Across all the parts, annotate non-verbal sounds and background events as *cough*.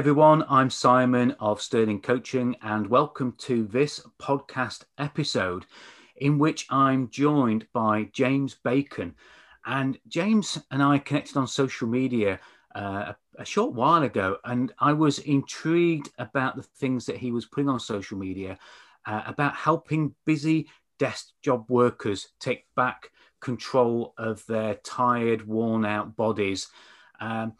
Everyone, I'm Simon of Sterling Coaching, and welcome to this podcast episode in which I'm joined by James Bacon. And James and I connected on social media uh, a, short while ago, and I was intrigued about the things that he was putting on social media uh, about helping busy desk job workers take back control of their tired, worn out bodies. Um,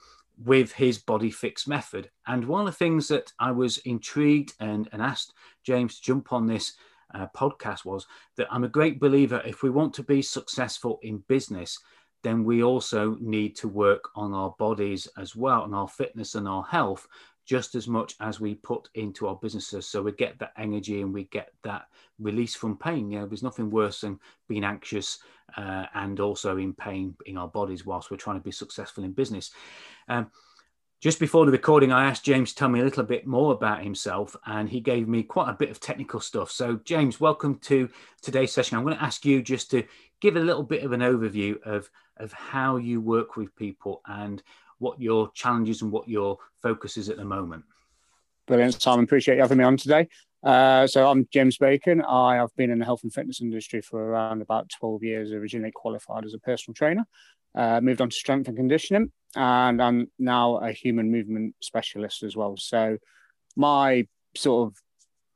with his body fix method. And one of the things that I was intrigued and, and asked James to jump on this uh, podcast was that I'm a great believer if we want to be successful in business, then we also need to work on our bodies as well, and our fitness and our health, just as much as we put into our businesses. So we get that energy and we get that release from pain. You know, there's nothing worse than being anxious uh, and also in pain in our bodies whilst we're trying to be successful in business. Um, just before the recording, I asked James to tell me a little bit more about himself, and he gave me quite a bit of technical stuff. So, James, welcome to today's session. I'm going to ask you just to give a little bit of an overview of, of how you work with people and what your challenges and what your focus is at the moment. Brilliant, Simon. Appreciate you having me on today. Uh, so I'm James Bacon. I have been in the health and fitness industry for around about 12 years. Originally qualified as a personal trainer, uh, moved on to strength and conditioning, and I'm now a human movement specialist as well. So my sort of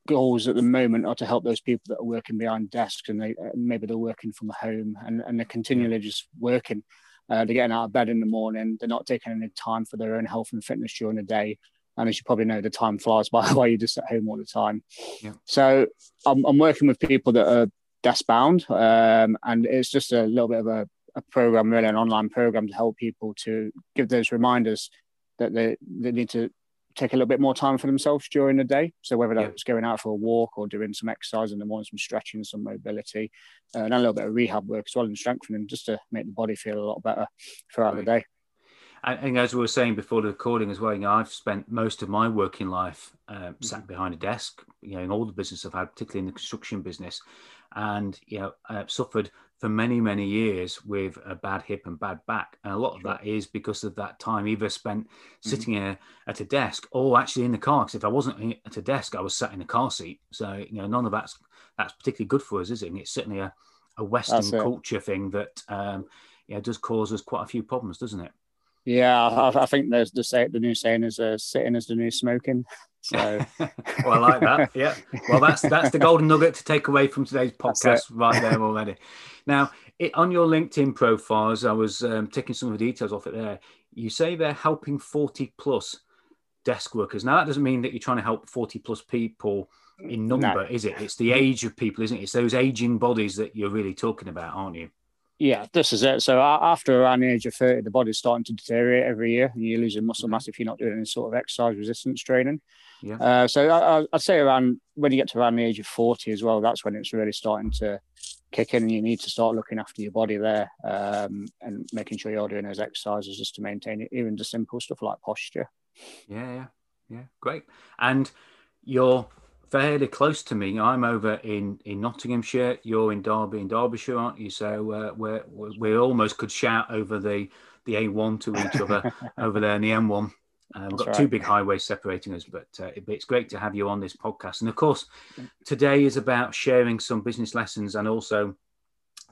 goals at the moment are to help those people that are working behind desks and they uh, maybe they're working from home and, and they're continually just working. Uh, they're getting out of bed in the morning. They're not taking any time for their own health and fitness during the day. And as you probably know, the time flies *laughs* by while you're just at home all the time. Yeah. So I'm, I'm working with people that are desk bound, um, and it's just a little bit of a, a program, really, an online program to help people to give those reminders that they, they need to take a little bit more time for themselves during the day. So whether that's yeah. going out for a walk or doing some exercise in the morning, some stretching, some mobility, uh, and a little bit of rehab work as well and strengthening just to make the body feel a lot better throughout right. the day. And as we were saying before the recording as well, you know, I've spent most of my working life uh, sat mm-hmm. behind a desk, you know, in all the business I've had, particularly in the construction business, and you know, I've suffered for many many years with a bad hip and bad back, and a lot of that is because of that time either spent mm-hmm. sitting mm-hmm. at a desk or actually in the car. Because if I wasn't at a desk, I was sat in a car seat. So you know, none of that's that's particularly good for us, is it? And it's certainly a, a Western culture thing that um, yeah does cause us quite a few problems, doesn't it? Yeah, I, I think there's the say the new saying is uh, sitting is the new smoking. *laughs* So, *laughs* well, I like that. Yeah. Well, that's *laughs* that's the golden nugget to take away from today's podcast right there *laughs* already. Now, it, on your LinkedIn profiles, I was um, taking some of the details off it there. You say they're helping 40 plus desk workers. Now, that doesn't mean that you're trying to help 40 plus people in number, no. is it? It's the age of people, isn't it? It's those aging bodies that you're really talking about, aren't you? Yeah, this is it. So after around the age of 30, the body's starting to deteriorate every year. And you're losing muscle mass if you're not doing any sort of exercise resistance training. Yeah. Uh, so I, would say around when you get to around the age of 40 as well, that's when it's really starting to kick in and you need to start looking after your body there um, and making sure you're doing those exercises just to maintain it, even the simple stuff like posture. Yeah, yeah, yeah, great. And you're fairly close to me. I'm over in, in Nottinghamshire. You're in Derby in Derbyshire, aren't you? So uh, we're, we almost could shout over the, the A1 to each other *laughs* over there in the M1. Uh, we've got right. two big highways separating us, but uh, it, it's great to have you on this podcast. And of course, today is about sharing some business lessons and also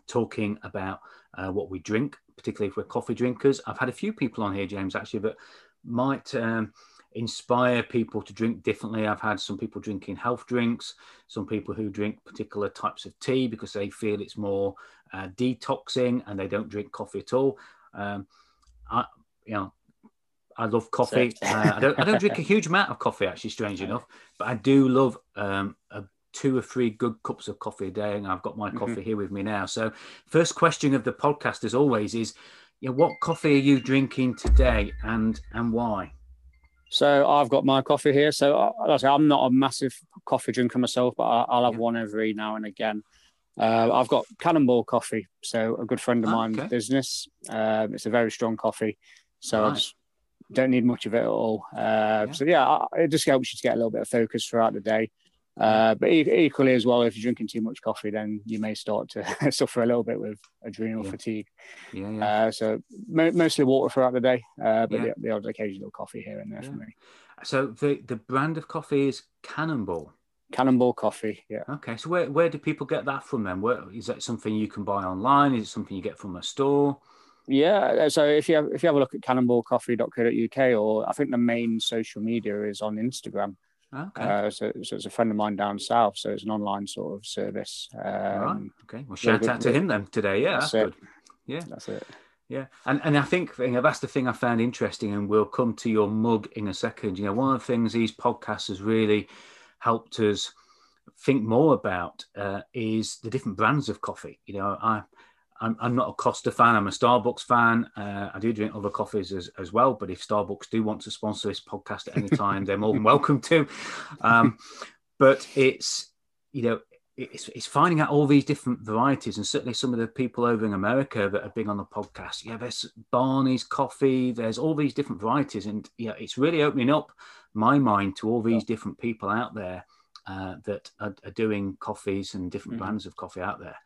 talking about uh, what we drink, particularly if we're coffee drinkers. I've had a few people on here, James, actually, that might um, inspire people to drink differently. I've had some people drinking health drinks, some people who drink particular types of tea because they feel it's more uh, detoxing and they don't drink coffee at all. Um, I, you know, I love coffee. Uh, I, don't, I don't drink a huge amount of coffee, actually, strange enough, but I do love um, a, two or three good cups of coffee a day, and I've got my mm-hmm. coffee here with me now. So, first question of the podcast, as always, is you know, what coffee are you drinking today, and and why? So I've got my coffee here. So I, I'm not a massive coffee drinker myself, but I, will have yeah. one every now and again. Uh, I've got Cannonball coffee, so a good friend of oh, mine okay. business. Um, it's a very strong coffee, so right. I just don't need much of it at all. Uh, yeah. So yeah, it just helps you to get a little bit of focus throughout the day. Uh, but equally as well, if you're drinking too much coffee, then you may start to *laughs* suffer a little bit with adrenal yeah. fatigue. Yeah, yeah. Uh, so mo- mostly water throughout the day, uh, but the, the, odd occasional coffee here and there for me. So the the brand of coffee is Cannonball. Cannonball Coffee. Yeah. Okay. So where, where do people get that from then? Where is that something you can buy online? Is it something you get from a store? Yeah. So if you have, if you have a look at cannonballcoffee.co.uk, or I think the main social media is on Instagram. Okay. Uh, so, so it's a friend of mine down south. So it's an online sort of service. Um, right. Okay. Well, shout out to him then today. Yeah, that's, that's good. Yeah, that's it. Yeah, and and I think you know, that's the thing I found interesting, and we'll come to your mug in a second. You know, one of the things these podcasts has really helped us think more about uh, is the different brands of coffee. You know, I I'm, I'm not a Costa fan. I'm a Starbucks fan. Uh, I do drink other coffees as, as well. But if Starbucks do want to sponsor this podcast at any *laughs* time, they're more than welcome to. Um, but it's you know it's, it's finding out all these different varieties, and certainly some of the people over in America that are big on the podcast. Yeah, there's Barney's coffee. There's all these different varieties, and yeah, it's really opening up my mind to all these different people out there uh, that are, are, doing coffees and different mm-hmm. brands of coffee out there.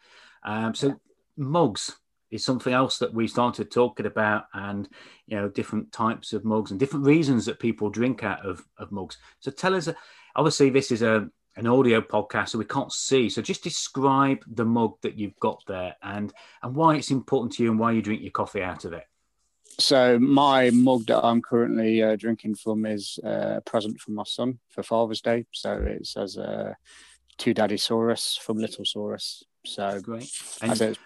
Um, so mugs is something else that we started talking about and you know different types of mugs and different reasons that people drink out of, of mugs. So tell us obviously this is a an audio podcast so we can't see. So just describe the mug that you've got there and and why it's important to you and why you drink your coffee out of it. So my mug that i'm currently uh, drinking from is uh, a present from my son for father's day. So it says uh, to daddy saurus from little saurus so great. And,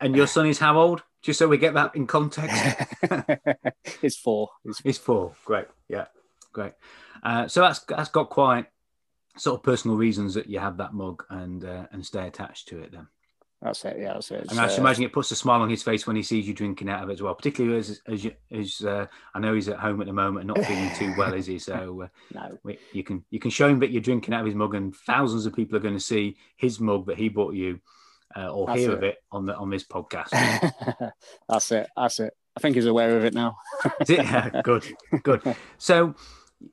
and your son is how old? Just so we get that in context. *laughs* it's four. It's, it's four. Great. Yeah. Great. Uh, so that's that's got quite sort of personal reasons that you have that mug and uh, and stay attached to it then. That's it. Yeah, that's it. and I should uh, imagine it puts a smile on his face when he sees you drinking out of it as well. Particularly as as, you, as uh, I know he's at home at the moment and not feeling too well, is he? So uh, *laughs* no, we, you can you can show him that you're drinking out of his mug, and thousands of people are going to see his mug that he bought you uh, or That's hear it. of it on the on this podcast. *laughs* That's it. That's it. I think he's aware of it now. Is it? Yeah, *laughs* good, good. So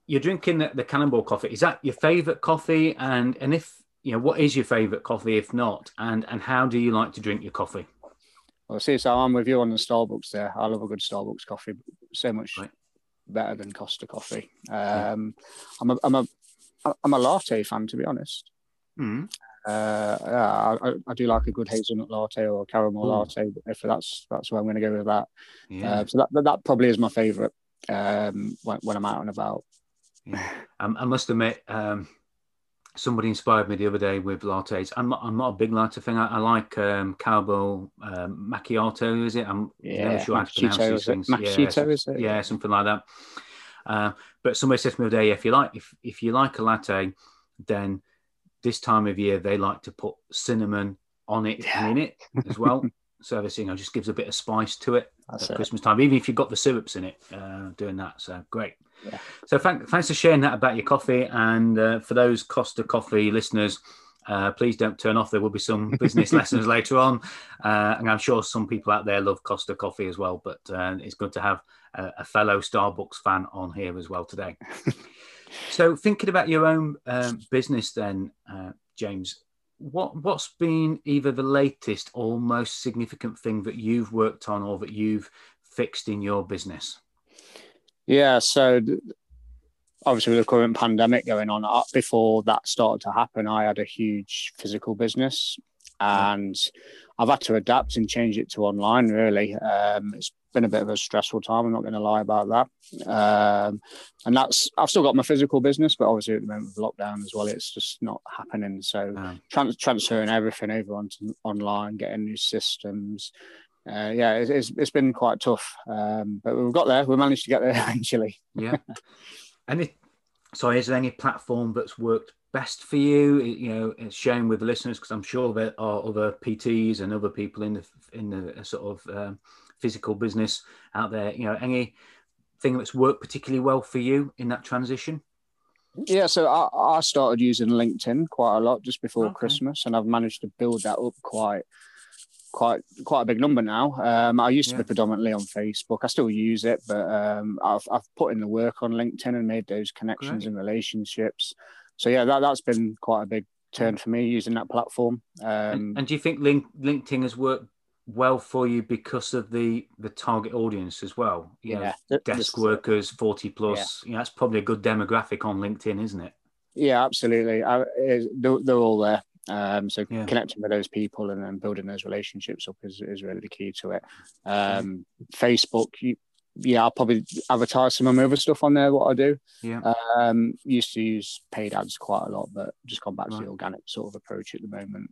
you're drinking the, the Cannonball coffee. Is that your favourite coffee? And and if you know, what is your favourite coffee? If not, and and how do you like to drink your coffee? Well, see, so I'm with you on the Starbucks there. I love a good Starbucks coffee. So much right. better than Costa coffee. Um, yeah. I'm a I'm a I'm a latte fan, to be honest. Mm. Uh, yeah, I, I, do like a good hazelnut latte or caramel mm. latte. If that's that's where I'm going to go with that. Yeah. Uh, so that that probably is my favourite um, when, when, I'm out and about. Yeah. I, I, must admit, um, somebody inspired me the other day with lattes. I'm not, I'm not a big latte thing. I, I like um, caramel um, macchiato. Is it? I'm yeah, never sure how to pronounce these things. Macchiato, yeah, is it? Yeah, something like that. Uh, but somebody said to me the other day, if you like, if if you like a latte, then this time of year they like to put cinnamon on it yeah. and in it as well. *laughs* so this you know just gives a bit of spice to it That's at it. Christmas time, even if you've got the syrups in it, uh, doing that. So great. Yeah. So thank, thanks for sharing that about your coffee. And uh, for those Costa Coffee listeners, uh, please don't turn off. There will be some *laughs* business lessons later on, uh, and I'm sure some people out there love Costa Coffee as well. But uh, it's good to have a, a, fellow Starbucks fan on here as well today. *laughs* So, thinking about your own um, business, then, uh, James, what what's been either the latest or most significant thing that you've worked on or that you've fixed in your business? Yeah, so obviously with the current pandemic going on, uh, before that started to happen, I had a huge physical business, and I've had to adapt and change it to online. Really, um, it's been a bit of a stressful time. I'm not going to lie about that. Um, and that's I've still got my physical business, but obviously at the moment with lockdown as well, it's just not happening. So trans- transferring everything over onto online, getting new systems. Uh, yeah, it's, it's, it's been quite tough, um, but we've got there. We managed to get there *laughs* eventually. yeah. And it, sorry, is there any platform that's worked best for you? You know, it's sharing with the listeners because I'm sure there are other PTs and other people in the in the sort of um, physical business out there. You know, any thing that's worked particularly well for you in that transition? Yeah, so I, I started using LinkedIn quite a lot just before okay. Christmas, and I've managed to build that up quite quite quite a big number now. Um, I used to yeah. be predominantly on Facebook. I still use it, but um, I've I've put in the work on LinkedIn and made those connections Great. and relationships. So yeah, that that's been quite a big turn for me using that platform. Um, and, and, do you think link, LinkedIn has worked well for you because of the the target audience as well? You yeah, know, desk workers, forty plus. Yeah. You know, that's probably a good demographic on LinkedIn, isn't it? Yeah, absolutely. I, they're, they're all there. Um, so yeah. connecting with those people and then building those relationships up is, is really the key to it. Um, Facebook, you, yeah, I'll probably advertise some of my other stuff on there. What I do, yeah. Um, used to use paid ads quite a lot, but just gone back right. to the organic sort of approach at the moment.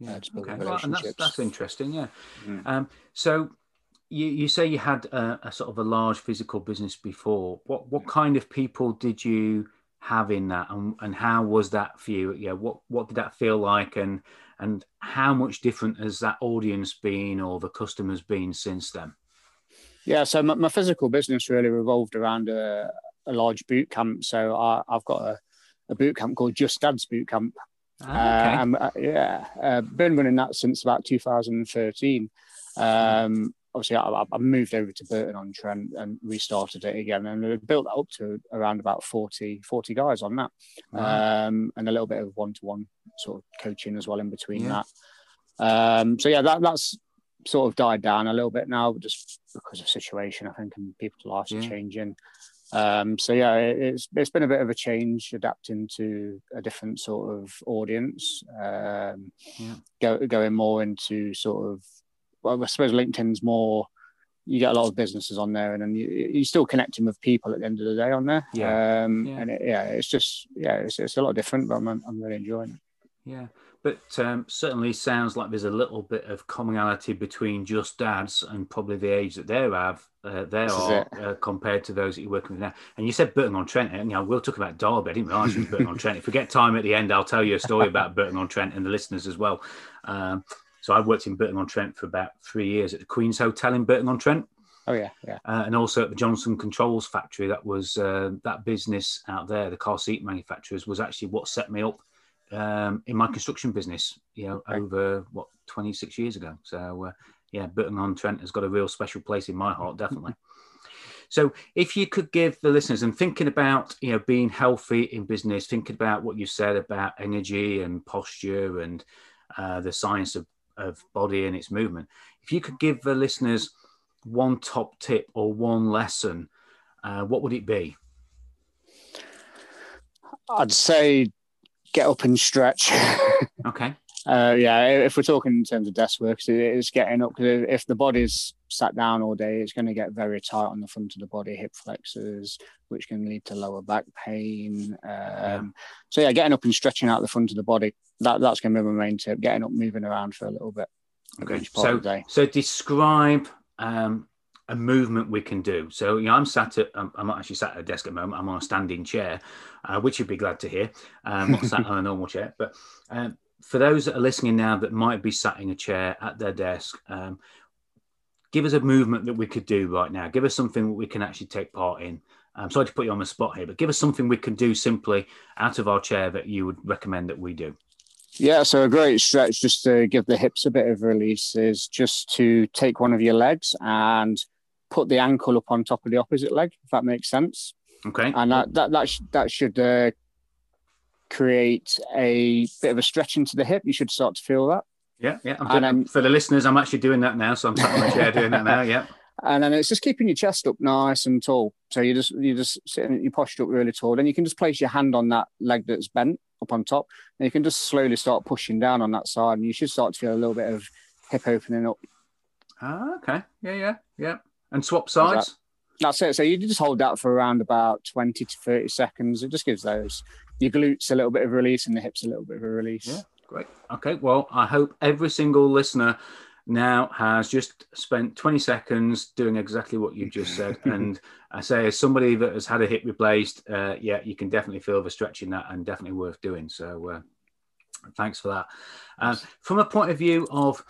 Yeah, okay. Well, and that's, that's interesting. Yeah. Mm. Um, so you, you say you had a, a, sort of a large physical business before. What what kind of people did you have in that, and, and how was that for you? Yeah, what what did that feel like, and and how much different has that audience been, or the customers been since then? Yeah, so my, my physical business really revolved around a, a large boot camp. So I, have got a, a boot camp called Just Dads Boot Camp. Ah, okay. uh, yeah, uh, been running that since about 2013. Um, obviously, I, I, moved over to Burton on Trent and restarted it again, and we built that up to around about 40, 40 guys on that, um, and a little bit of one-to-one sort of coaching as well in between yeah. that. Um, so yeah, that, that's sort of died down a little bit now, just because of situation, I think, and people's lives yeah. are changing. Um, so yeah, it's it's been a bit of a change adapting to a different sort of audience. Um, yeah. go, going more into sort of, well, I suppose LinkedIn's more. You get a lot of businesses on there, and then you, you're still connecting with people at the end of the day on there. Yeah, um, yeah. and it, yeah, it's just yeah, it's, it's a lot different, but I'm I'm really enjoying it. Yeah, but um, certainly sounds like there's a little bit of commonality between just dads and probably the age that they have uh, they are uh, compared to those that you're working with now. And you said Burton on Trent, and you know, we'll talk about Derby. I didn't realise was Burton on Trent. If we get time at the end, I'll tell you a story about Burton on Trent and the listeners as well. Um, so I worked in Burton on Trent for about three years at the Queen's Hotel in Burton on Trent. Oh yeah, yeah. Uh, and also at the Johnson Controls factory. That was uh, that business out there. The car seat manufacturers was actually what set me up um, in my construction business. You know, okay. over what 26 years ago. So uh, yeah, Burton on Trent has got a real special place in my heart, definitely. *laughs* So, if you could give the listeners and thinking about you know being healthy in business, thinking about what you said about energy and posture and uh, the science of, of body and its movement, if you could give the listeners one top tip or one lesson, uh, what would it be? I'd say get up and stretch. *laughs* okay. Uh, yeah, if we're talking in terms of desk work, it's getting up because if the body's sat down all day, it's going to get very tight on the front of the body, hip flexors, which can lead to lower back pain. Um, yeah. So yeah, getting up and stretching out the front of the body that that's going to be my main tip. Getting up, moving around for a little bit. Okay, so so describe um, a movement we can do. So you know, I'm sat at I'm, I'm, not actually sat at a desk at the moment. I'm on a standing chair, uh, which you'd be glad to hear. Um, not sat on a normal chair, but um, for those that are listening now that might be sat in a chair at their desk, um, give us a movement that we could do right now. Give us something we can actually take part in. I'm sorry to put you on the spot here, but give us something we can do simply out of our chair that you would recommend that we do. Yeah, so a great stretch just to give the hips a bit of release is just to take one of your legs and put the ankle up on top of the opposite leg, if that makes sense. Okay. And that that that, sh- that should uh, create a bit of a stretch into the hip. You should start to feel that. Yeah, yeah. I'm doing, for the listeners, I'm actually doing that now. So I'm sat in my chair doing that now. Yeah. *laughs* And then it's just keeping your chest up nice and tall. So you just you just sitting, you posture up really tall. Then you can just place your hand on that leg that's bent up on top, and you can just slowly start pushing down on that side, and you should start to feel a little bit of hip opening up. Ah, okay. Yeah, yeah, yeah. And swap sides. That's it. So you just hold that for around about 20 to 30 seconds. It just gives those your glutes a little bit of release and the hips a little bit of a release. Yeah, great. Okay, well, I hope every single listener now has just spent 20 seconds doing exactly what you just said. *laughs* and I say, as somebody that has had a hip replaced, uh, yeah, you can definitely feel the stretch in that and definitely worth doing. So uh, thanks for that. Uh, from a point of view of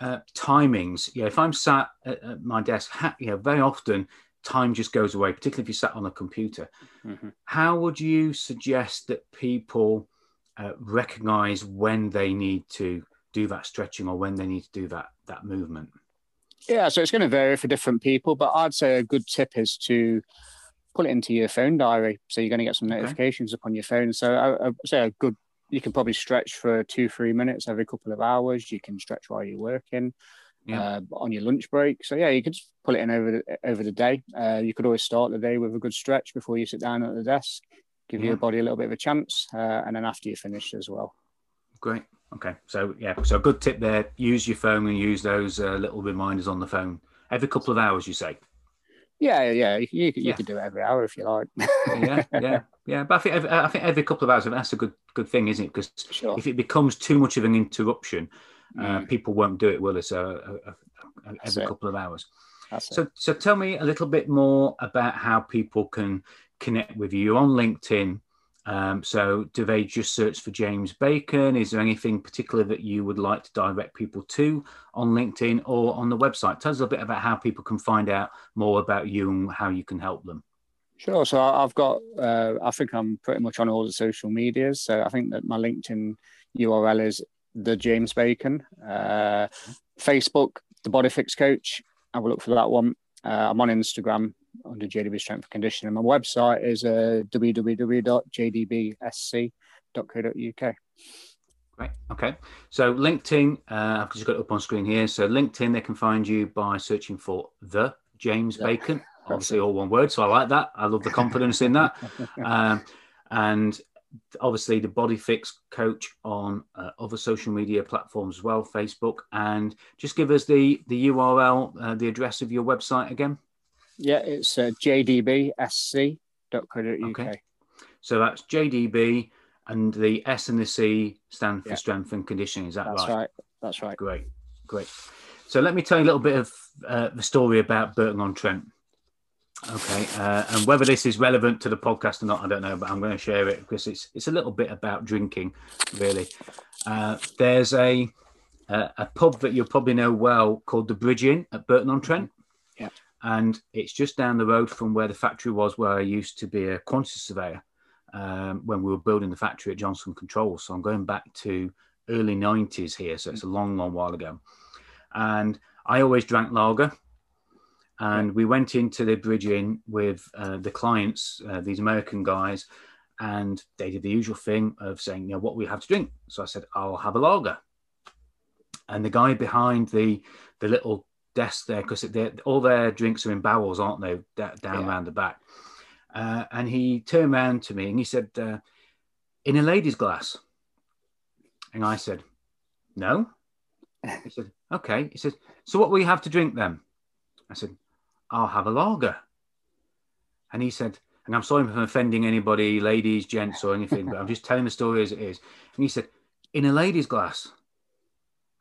uh, timings, yeah, if I'm sat at, at my desk, ha- you know, very often time just goes away, particularly if you sat on a computer. Mm-hmm. How would you suggest that people uh, recognize when they need to do that stretching or when they need to do that that movement? Yeah, so it's going to vary for different people, but I'd say a good tip is to put it into your phone diary. So you're going to get some notifications okay. up on your phone. So I, I'd say a good, you can probably stretch for two, three minutes every couple of hours. You can stretch while you're working. Yeah. Uh, on your lunch break, so yeah, you could just pull it in over the over the day. Uh, you could always start the day with a good stretch before you sit down at the desk, give yeah. your body a little bit of a chance, uh, and then after you finish as well. Great. Okay. So yeah, so a good tip there: use your phone and use those uh, little reminders on the phone every couple of hours. You say. Yeah, yeah, you, you, yeah. could do it every hour if you like. yeah, *laughs* yeah, yeah. But I think every, I think every couple of hours that's a good good thing, isn't it? Because sure. if it becomes too much of an interruption, uh, mm. uh, people won't do it, will they? So uh, uh, every couple of hours. That's so, it. so tell me a little bit more about how people can connect with you. On LinkedIn. Um, so, do they just search for James Bacon? Is there anything particular that you would like to direct people to on LinkedIn or on the website? Tell us a bit about how people can find out more about you and how you can help them. Sure. So, I've got, uh, I think I'm pretty much on all the social medias. So, I think that my LinkedIn URL is the James Bacon, uh, Facebook, the Body Fix Coach. I will look for that one. Uh, I'm on Instagram under JDB Strength condition and Conditioning. My website is uh, www.jdbsc.co.uk. Great. Okay. So LinkedIn, uh, I've just got it up on screen here. So LinkedIn, they can find you by searching for the James yeah. Bacon. *laughs* Obviously, all one word. So I like that. I love the confidence in that. *laughs* Um, and obviously the body fix coach on uh, other social media platforms as well facebook and just give us the the url uh, the address of your website again yeah, it's uh, jdbsc.co.uk. Okay. So that's JDB, and the S and the C stand for yeah. strength and conditioning. Is that that's right? right? That's right. Great, great. So let me tell you a little bit of uh, the story about Burton on Trent. Okay, uh, and whether this is relevant to the podcast or not, I don't know, but I'm going to share it because it's it's a little bit about drinking, really. Uh, there's a a pub that you'll probably know well called the Bridge Inn at Burton on Trent and it's just down the road from where the factory was where I used to be a quantity surveyor um, when we were building the factory at Johnson Controls. So I'm going back to early 90s here, so it's a long, long while ago. And I always drank lager. And we went into the Bridge Inn with uh, the clients, uh, these American guys, and they did the usual thing of saying, you know, what we have to drink. So I said, I'll have a lager. And the guy behind the the little desk there because all their drinks are in barrels, aren't they? down yeah. around the back. Uh, and he turned around to me and he said, uh, "In a lady's glass." And I said, "No." He said, "Okay." He said, "So what will you have to drink then?" I said, "I'll have a lager." And he said, and I'm sorry if I'm offending anybody, ladies, gents, or anything, but I'm just telling the story as it is. And he said, "In a lady's glass."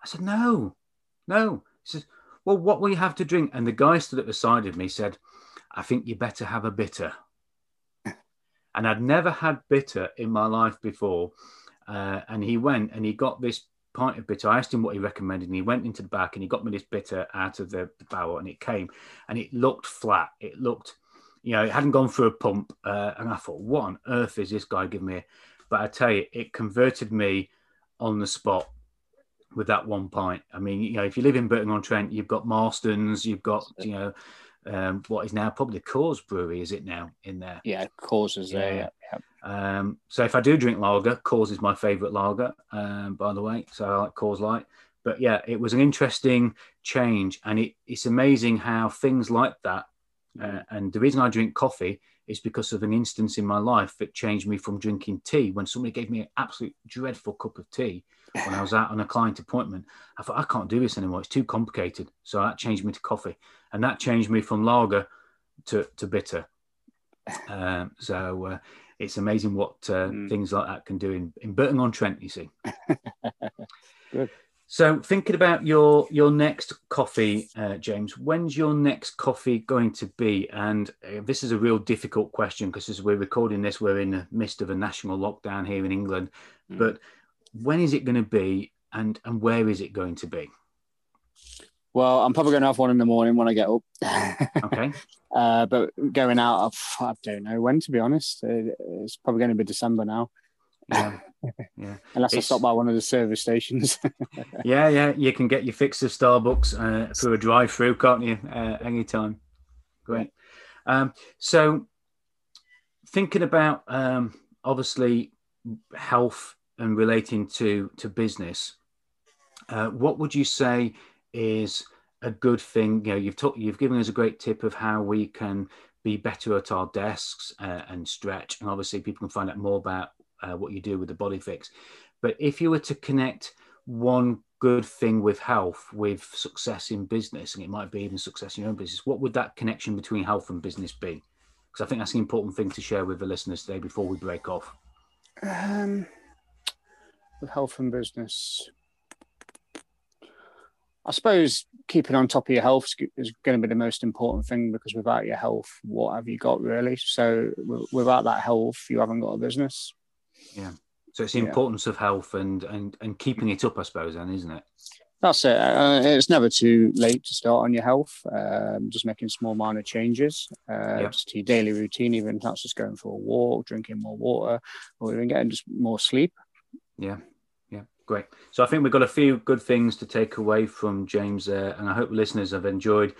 I said, "No, no." He said, well, what will you have to drink? And the guy stood at the side of me said, I think you better have a bitter. *laughs* and I'd never had bitter in my life before. Uh, and he went and he got this pint of bitter. I asked him what he recommended, and he went into the back and he got me this bitter out of the, the barrel, and it came, and it looked flat. It looked, you know, it hadn't gone through a pump. Uh, and I thought, what on earth is this guy giving me? But I tell you, it converted me on the spot with that one pint. I mean, you know, if you live in Burton on Trent, you've got Marston's, you've got you know um, what is now probably Coors Brewery, is it now in there? Yeah, Coors is yeah. there. Yeah. Um, so if I do drink lager, Coors is my favourite lager, um, by the way. So I like Coors Light. But yeah, it was an interesting change, and it, it's amazing how things like that. Uh, and the reason I drink coffee is because of an instance in my life that changed me from drinking tea. When somebody gave me an absolute dreadful cup of tea, when I was out on a client appointment. I thought, I can't do this anymore. It's too complicated. So that changed me to coffee. And that changed me from lager to, to bitter. Um, so uh, it's amazing what uh, mm. things like that can do in, in Burton on Trent, you see. *laughs* Good. So, thinking about your your next coffee, uh, James, when's your next coffee going to be? And uh, this is a real difficult question because as we're recording this, we're in the midst of a national lockdown here in England. Mm. But when is it going to be and and where is it going to be Well, I'm probably going to have one in the morning when I get up. okay. *laughs* Uh, but going out, I don't know when, to be honest. It's probably going to be December now. Yeah. *laughs* yeah. Unless it's... I stop by one of the service stations. *laughs* yeah, yeah. You can get your fix of Starbucks uh, through a drive through, can't you? Uh, anytime. Great. Um, so, thinking about um, obviously health and relating to to business, uh, what would you say is a good thing? You know, you've talked, you've given us a great tip of how we can be better at our desks uh, and stretch, and obviously people can find out more about uh, what you do with the body fix. But if you were to connect one good thing with health with success in business, and it might be even success in your own business, what would that connection between health and business be? Because I think that's an important thing to share with the listeners today before we break off. Um, with health and business, I suppose keeping on top of your health is going to be the most important thing because without your health, what have you got really? So without that health, you haven't got a business. Yeah. So it's the importance yeah. of health and, and and keeping it up, I suppose, then, isn't it? That's it. Uh, it's never too late to start on your health. Um, just making small minor changes, uh, yep. just to your daily routine, even if that's just going for a walk, drinking more water, or even getting just more sleep. Yeah, great. So I think we've got a few good things to take away from James there, and I hope listeners have enjoyed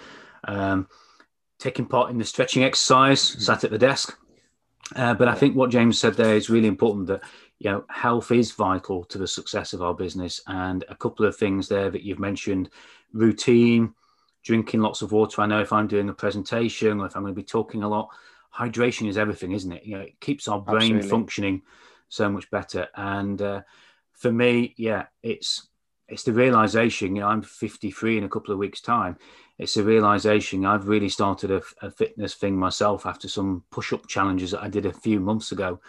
um, taking part in the stretching exercise, mm-hmm. sat at the desk. Uh, but I think what James said there is really important that you know health is vital to the success of our business, and a couple of things there that you've mentioned: routine, drinking lots of water. I know if I'm doing a presentation or if I'm going to be talking a lot, hydration is everything, isn't it? You know, it keeps our brain Absolutely. functioning so much better. And uh, for me, yeah, it's it's the realization. You know, I'm 53 in a couple of weeks' time it's a realization. I've really started a, a fitness thing myself after some push up challenges that I did a few months ago.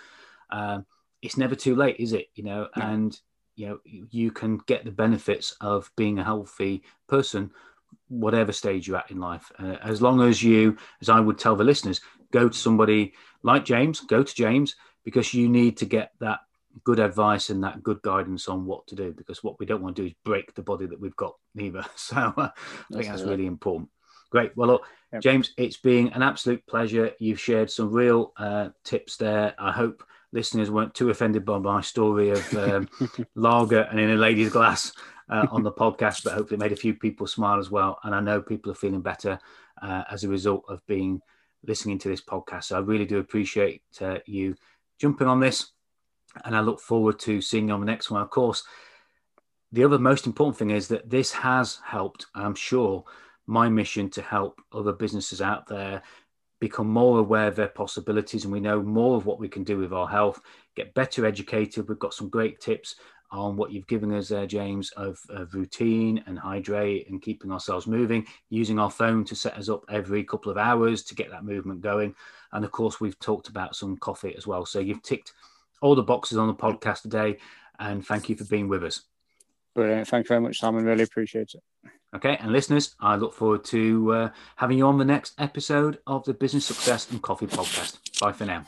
Uh, it's never too late, is it? You know, no. and you know, you can get the benefits of being a healthy person, whatever stage you're at in life. Uh, as long as you, as I would tell the listeners, go to somebody like James, go to James because you need to get that good advice and that good guidance on what to do because what we don't want to do is break the body that we've got neither. *laughs* So uh, i think that's really important. Great. Well look yep. james it's been an absolute pleasure. You've shared some real uh, tips there. I hope listeners weren't too offended by my story of um, *laughs* lager and in a lady's glass uh, on the podcast but hopefully it made a few people smile as well. And i know people are feeling better uh, as a result of being listening to this podcast. So i really do appreciate uh, you jumping on this and I look forward to seeing you on the next one. Of course, the other most important thing is that this has helped, I'm sure, my mission to help other businesses out there become more aware of their possibilities and we know more of what we can do with our health, get better educated. We've got some great tips on what you've given us there, James, of, of, routine and hydrate and keeping ourselves moving, using our phone to set us up every couple of hours to get that movement going. And of course, we've talked about some coffee as well. So you've ticked all the boxes on the podcast today. And thank you for being with us. Brilliant. Thank you very much, Simon. Really appreciate it. Okay. And listeners, I look forward to uh, having you on the next episode of the Business Success and Coffee podcast. Bye for now.